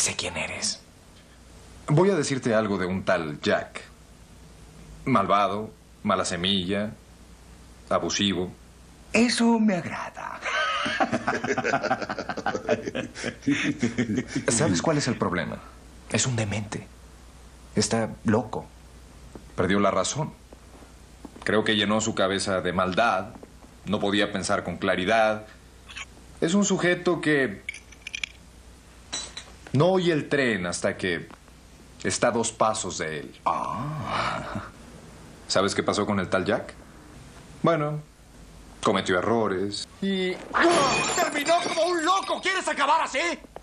Sé quién eres. Voy a decirte algo de un tal Jack. Malvado, mala semilla, abusivo. Eso me agrada. ¿Sabes cuál es el problema? Es un demente. Está loco. Perdió la razón. Creo que llenó su cabeza de maldad. No podía pensar con claridad. Es un sujeto que no oye el tren hasta que está a dos pasos de él. Ah. ¿Sabes qué pasó con el tal Jack? Bueno, cometió errores y... ¡Terminó como un loco! ¿Quieres acabar así?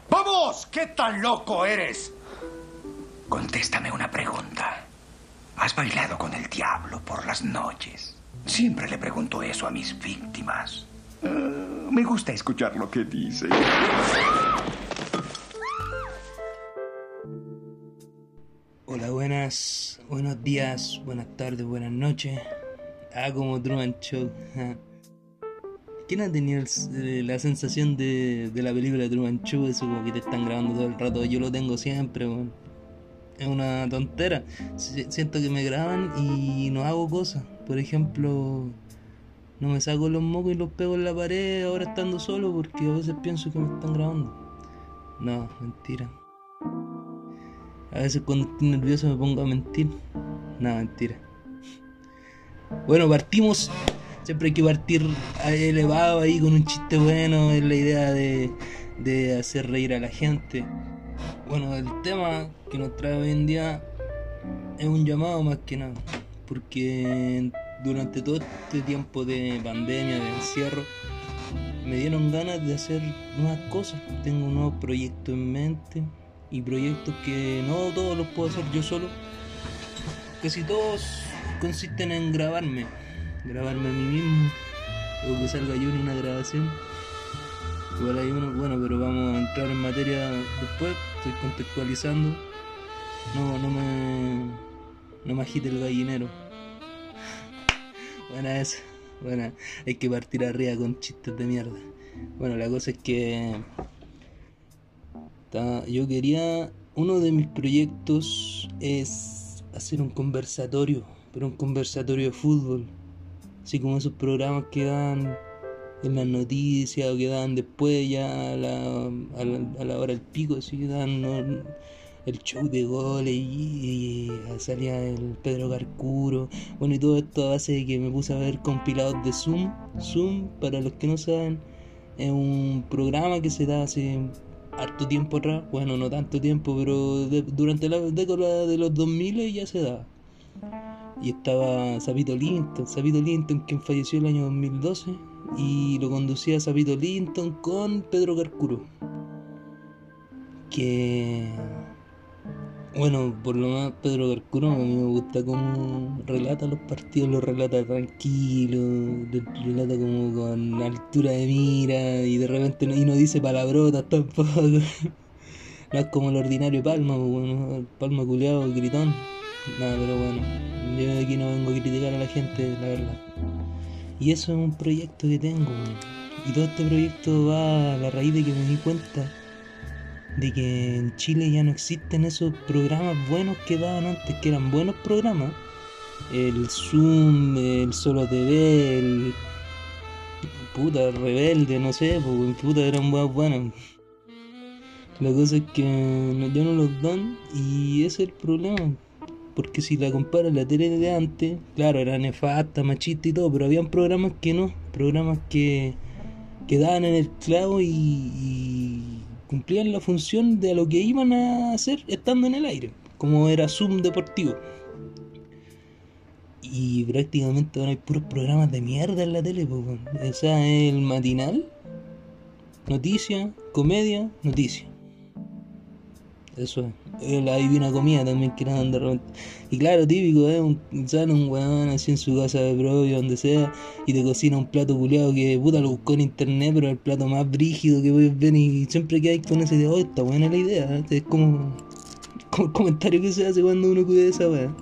¡Vamos! ¿Qué tan loco eres? Contéstame una pregunta. ¿Has bailado con el diablo por las noches? Siempre le pregunto eso a mis víctimas. Eh, me gusta escuchar lo que dice. Buenas, buenos días, buenas tardes, buenas noches. Ah, como Truman Show. ¿Quién ha tenido el- eh, la sensación de, de la película de Truman Show? Eso como que te están grabando todo el rato. Yo lo tengo siempre, weón. Es una tontera. Si- Siento que me graban y no hago cosas. Por ejemplo, no me saco los mocos y los pego en la pared ahora estando solo porque a veces pienso que me están grabando. No, mentira. A veces cuando estoy nervioso me pongo a mentir. No, mentira. Bueno, partimos. Siempre hay que partir elevado ahí con un chiste bueno. Es la idea de, de hacer reír a la gente. Bueno, el tema que nos trae hoy en día es un llamado más que nada. Porque durante todo este tiempo de pandemia, de encierro, me dieron ganas de hacer nuevas cosas. Tengo un nuevo proyecto en mente y proyectos que no todos los puedo hacer yo solo. Casi todos consisten en grabarme, grabarme a mí mismo o que salga yo en una grabación. Igual hay uno, bueno, pero vamos a entrar en materia después. Estoy contextualizando. No, no me, no me agite el gallinero. Buena esa, buena. Hay que partir arriba con chistes de mierda. Bueno, la cosa es que yo quería. Uno de mis proyectos es hacer un conversatorio, pero un conversatorio de fútbol. Así como esos programas que dan en las noticias o que dan después ya a la, a la, hora del pico, así que dan el show de goles y, y salía el Pedro Carcuro. Bueno, y todo esto a base de que me puse a ver compilados de Zoom. Zoom, para los que no saben, es un programa que se da hace harto tiempo atrás. Bueno, no tanto tiempo, pero durante la década de los 2000 ya se daba. Y estaba Sabito Linton, Sabito Linton, quien falleció el año 2012, y lo conducía Sabito Linton con Pedro Carcuro. Que. Bueno, por lo más Pedro Carcuro a mí me gusta cómo relata los partidos, los relata tranquilo, los relata como con altura de mira y de repente no, y no dice palabrotas tampoco. No es como el ordinario Palma, pues, Palma culeado, gritón. Nada, pero bueno, yo aquí no vengo a criticar a la gente, la verdad. Y eso es un proyecto que tengo, y todo este proyecto va a la raíz de que me di cuenta de que en Chile ya no existen esos programas buenos que daban antes, que eran buenos programas. El Zoom, el Solo TV, el puta rebelde, no sé, pues puta eran buenas buenas. La cosa es que no- ya no los dan y ese es el problema. Porque si la comparas la tele de antes, claro, era nefasta, machista y todo, pero habían programas que no, programas que, que daban en el clavo y cumplían la función de lo que iban a hacer estando en el aire, como era Zoom Deportivo. Y prácticamente ahora hay puros programas de mierda en la tele, pues, o sea, el matinal, noticia, comedia, noticia. Eso es. Eh, La divina comida también que dan de repente. Y claro, típico, ¿eh? Un, sale un weón así en su casa de propio, donde sea, y te cocina un plato culiado que puta lo buscó en internet, pero el plato más brígido que puedes ver y siempre que hay con ese de, oh, está buena la idea. ¿eh? Es como, como el comentario que se hace cuando uno cuida de esa weá.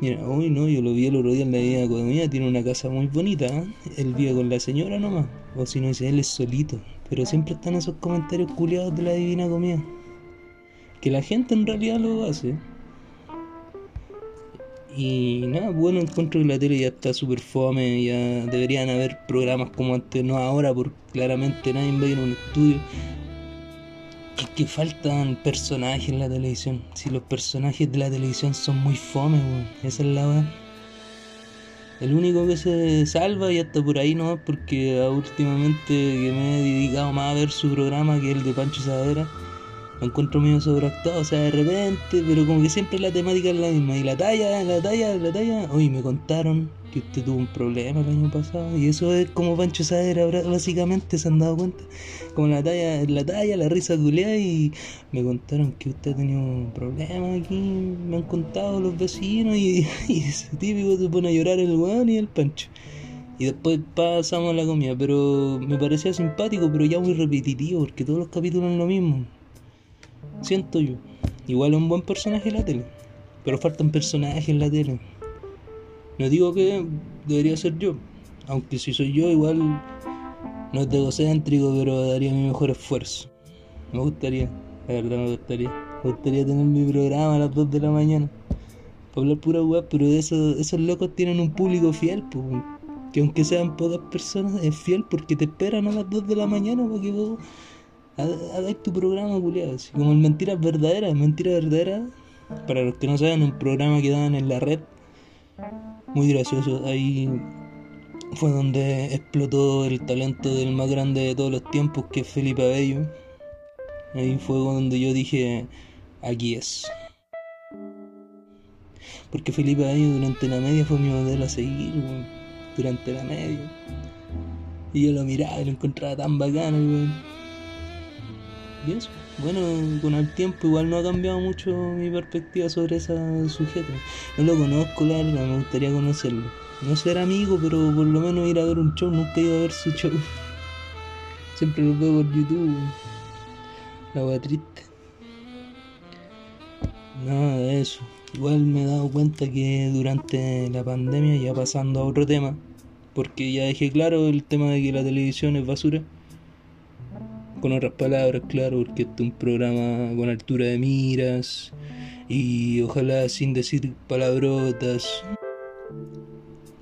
Mira, hoy no, yo lo vi el otro día en la divina comida, tiene una casa muy bonita, ¿eh? Él vive con la señora nomás, o si no dice, él es solito. Pero siempre están esos comentarios culiados de la divina comida. Que la gente en realidad lo hace. Y nada, bueno, encuentro que la tele ya está súper fome, ya deberían haber programas como antes, no ahora, porque claramente nadie va a ir a un estudio. Es que faltan personajes en la televisión. Si los personajes de la televisión son muy fome. Esa es la weá. El único que se salva y hasta por ahí no, porque últimamente que me he dedicado más a ver su programa que el de Pancho Sadera lo encuentro medio sobreactuado, o sea, de repente, pero como que siempre la temática es la misma. Y la talla, la talla, la talla. Oye, me contaron que usted tuvo un problema el año pasado. Y eso es como Pancho Sadera, básicamente, se han dado cuenta. Como la talla, la talla, la risa culeada. Y me contaron que usted ha tenido un problema aquí. Me han contado los vecinos. Y, y ese típico se pone a llorar el weón y el Pancho. Y después pasamos a la comida, pero me parecía simpático, pero ya muy repetitivo, porque todos los capítulos son lo mismo. Siento yo. Igual es un buen personaje en la tele. Pero faltan personajes en la tele. No digo que debería ser yo. Aunque si soy yo, igual no de egocéntrico, pero daría mi mejor esfuerzo. Me gustaría, la verdad me gustaría. Me gustaría tener mi programa a las 2 de la mañana. Para hablar pura web, pero esos, esos locos tienen un público fiel, pues, que aunque sean pocas personas, es fiel porque te esperan a las 2 de la mañana para que vos hagáis tu programa, culiado. Así como el Mentiras Verdaderas. Mentiras Verdaderas, para los que no saben, un programa que daban en la red. Muy gracioso. Ahí fue donde explotó el talento del más grande de todos los tiempos, que es Felipe Abello. Ahí fue donde yo dije, aquí es. Porque Felipe Abello durante la media fue mi modelo a seguir, durante la media. Y yo lo miraba y lo encontraba tan bacano, y eso, bueno, con el tiempo igual no ha cambiado mucho mi perspectiva sobre ese sujeto. No lo conozco, la verdad, me gustaría conocerlo. No ser amigo, pero por lo menos ir a ver un show, nunca he ido a ver su show. Siempre lo veo por YouTube. La wea triste. Nada de eso. Igual me he dado cuenta que durante la pandemia, ya pasando a otro tema, porque ya dejé claro el tema de que la televisión es basura con otras palabras, claro, porque este es un programa con altura de miras y ojalá sin decir palabrotas.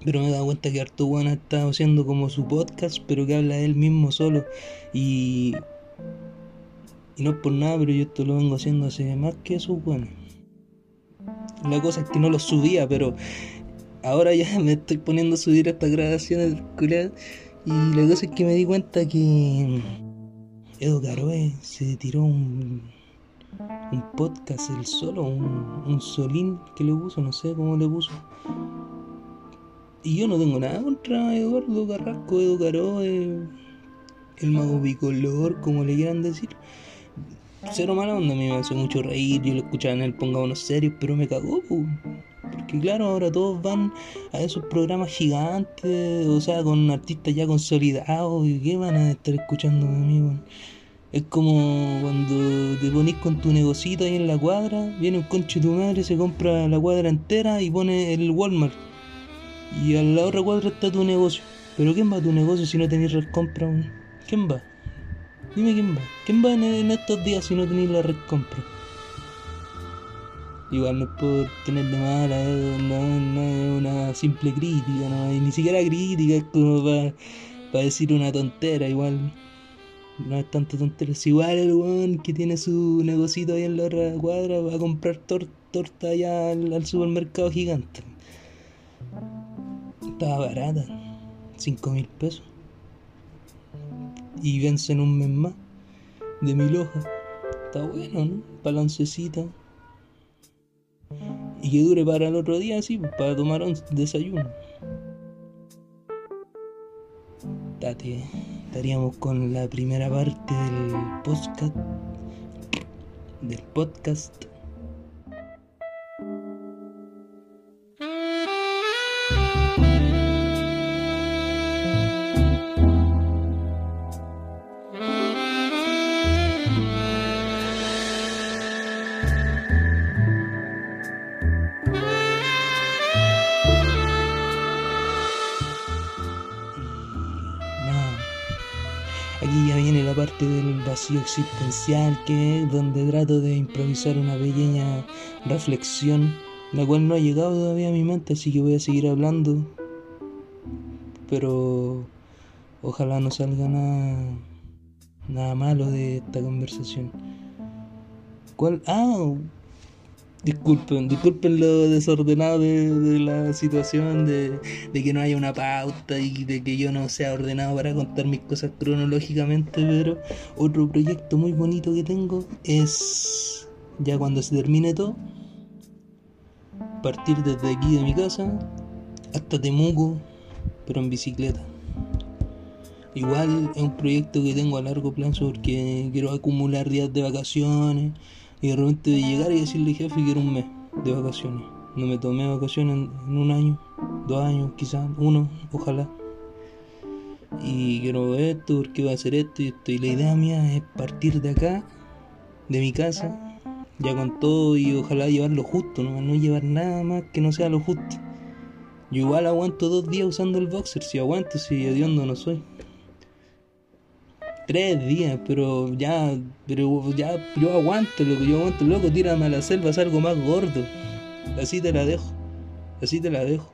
Pero me he dado cuenta que Harto Juan está haciendo como su podcast, pero que habla él mismo solo. Y. Y no es por nada, pero yo esto lo vengo haciendo hace más que eso, bueno. La cosa es que no lo subía, pero ahora ya me estoy poniendo a subir estas grabaciones y la cosa es que me di cuenta que Edo Caroe se tiró un, un podcast el solo, un, un solín que le puso, no sé cómo le puso. Y yo no tengo nada contra Eduardo Carrasco, Edo Caroe, el mago bicolor, como le quieran decir. Cero mala onda, a mí me hace mucho reír, yo lo escuchaba en él, ponga unos serios, pero me cagó, porque claro, ahora todos van a esos programas gigantes, o sea, con artistas ya consolidados, y qué van a estar escuchando a mí, Es como cuando te ponís con tu negocito ahí en la cuadra, viene un conche de tu madre, se compra la cuadra entera y pone el Walmart. Y a la otra cuadra está tu negocio. Pero ¿quién va a tu negocio si no tenés red compra? ¿Quién va? Dime quién va. ¿Quién va en, estos días si no tenéis la red compra? Igual no es por tener de mala, no, es una simple crítica, no, y ni siquiera crítica, es como para decir una tontera, igual no es tanto tontera, es igual el weón que tiene su negocito ahí en la otra cuadra va a comprar torta allá al, supermercado gigante. Estaba barata, 5 mil pesos. Y vence en un mes más, de mil hojas. Está bueno, ¿no? Para la oncecita y que dure para el otro día, así, para tomar un desayuno. Tate, estaríamos con la primera parte del podcast. Del podcast. Existencial, que es donde trato de improvisar una pequeña reflexión, la cual no ha llegado todavía a mi mente, así que voy a seguir hablando. Pero ojalá no salga nada, nada malo de esta conversación. ¿Cuál? Ah, Disculpen, disculpen lo desordenado de, la situación, de, que no haya una pauta y de que yo no sea ordenado para contar mis cosas cronológicamente, pero otro proyecto muy bonito que tengo es, ya cuando se termine todo, partir desde aquí de mi casa hasta Temuco, pero en bicicleta. Igual es un proyecto que tengo a largo plazo porque quiero acumular días de vacaciones y de repente de llegar y decirle jefe que era un mes de vacaciones. No me tomé vacaciones en, un año, dos años, quizás, uno, ojalá. Y quiero esto, porque voy a hacer esto y esto. Y la idea mía es partir de acá, de mi casa, ya con todo y ojalá llevarlo justo, no, no llevar nada más que no sea lo justo. Yo igual aguanto dos días usando el boxer, si aguanto, si hediondo no soy tres días, pero ya, pero ya, yo aguanto, loco, yo aguanto, loco, tírame a la selva, es algo más gordo. Así te la dejo, así te la dejo.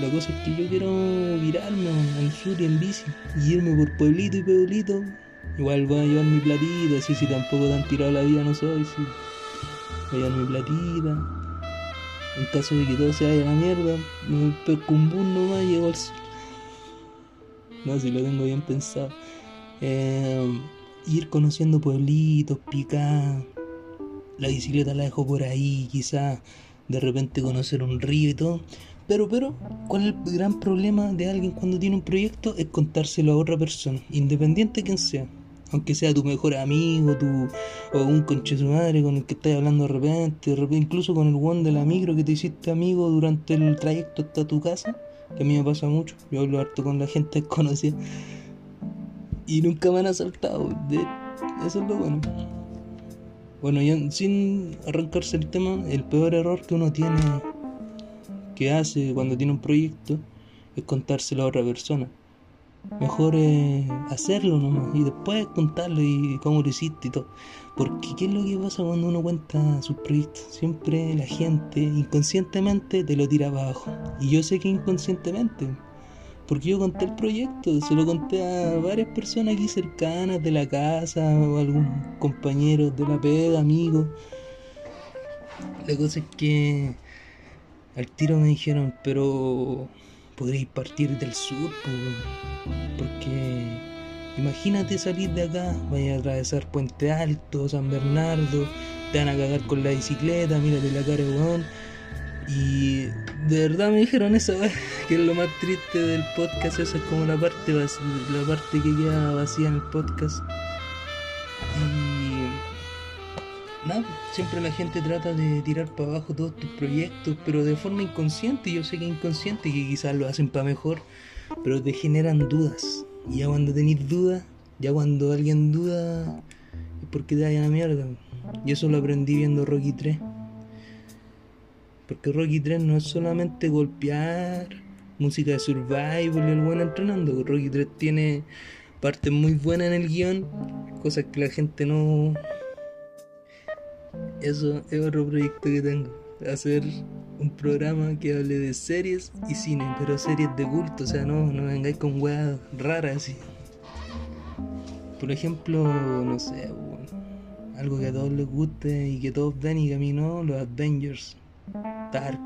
La cosa es que yo quiero virarme al sur en bici y irme por pueblito y pueblito. Igual voy a llevar mi platita, así si tampoco tan tirado la vida no soy, sí. Voy a llevar mi platita. En caso de que todo se vaya la mierda, me pesco un bus nomás y llego al sur. No, si lo tengo bien pensado. Eh, ir conociendo pueblitos, picar. La bicicleta la dejo por ahí, quizás de repente conocer un río y todo. Pero, pero, ¿cuál es el gran problema de alguien cuando tiene un proyecto? Es contárselo a otra persona, independiente de quien sea. Aunque sea tu mejor amigo, tu, o un conche su madre con el que estás hablando de repente, incluso con el one de la micro que te hiciste amigo durante el trayecto hasta tu casa, que a mí me pasa mucho. Yo hablo harto con la gente desconocida y nunca me han asaltado. eso es lo bueno. Bueno, ya sin arrancarse el tema, el peor error que uno tiene, que hace cuando tiene un proyecto, es contárselo a otra persona. Mejor hacerlo nomás y después contarlo y cómo lo hiciste y todo. Porque ¿qué es lo que pasa cuando uno cuenta sus proyectos? Siempre la gente inconscientemente te lo tira abajo. Y yo sé que inconscientemente. Porque yo conté el proyecto, se lo conté a varias personas aquí cercanas de la casa o algún compañero de la pega, amigos. La cosa es que al tiro me dijeron, pero podréis partir del sur, porque imagínate salir de acá, vaya a atravesar Puente Alto, San Bernardo, te van a cagar con la bicicleta, mírate la cara, y de verdad me dijeron eso, que es lo más triste del podcast, esa es como la parte, la parte que queda vacía en el podcast. Y nada, siempre la gente trata de tirar para abajo todos tus proyectos, pero de forma inconsciente, yo sé que inconsciente, que quizás lo hacen para mejor, pero te generan dudas. Y ya cuando tenéis dudas, ya cuando alguien duda, es porque te vayan a mierda. Y eso lo aprendí viendo Rocky 3. Porque Rocky 3 no es solamente golpear, música de survival y el buen entrenando. Rocky 3 tiene partes muy buenas en el guion, cosas que la gente no. Eso es otro proyecto que tengo. Hacer un programa que hable de series y cine, pero series de culto, o sea, no, no vengáis con weas raras así. Por ejemplo, no sé, algo que a todos les guste y que todos ven y que a mí no, los Avengers. Dark,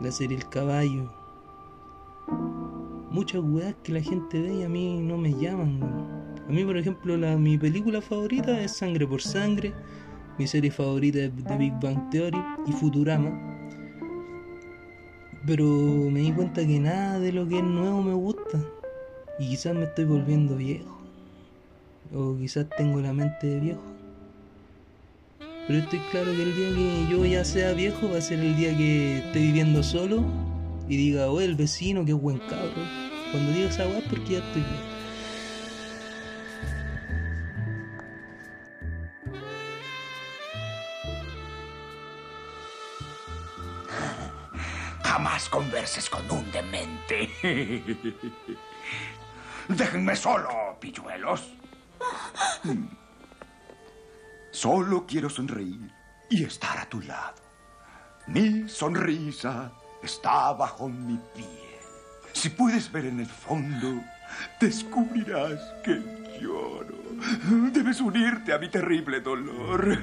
la serie El Caballo. Muchas weas que la gente ve y a mí no me llaman. A mí, por ejemplo, la, mi película favorita es Sangre por Sangre. Mi serie favorita es The Big Bang Theory y Futurama. Pero me di cuenta que nada de lo que es nuevo me gusta. Y quizás me estoy volviendo viejo. O quizás tengo la mente de viejo. Pero estoy claro que el día que yo ya sea viejo va a ser el día que esté viviendo solo y diga, oh, el vecino, qué buen cabro. Cuando diga esa weá es porque ya estoy viejo. Jamás converses con un demente. Déjenme solo, pilluelos. Solo quiero sonreír y estar a tu lado. Mi sonrisa está bajo mi piel. Si puedes ver en el fondo, descubrirás que lloro. Debes unirte a mi terrible dolor.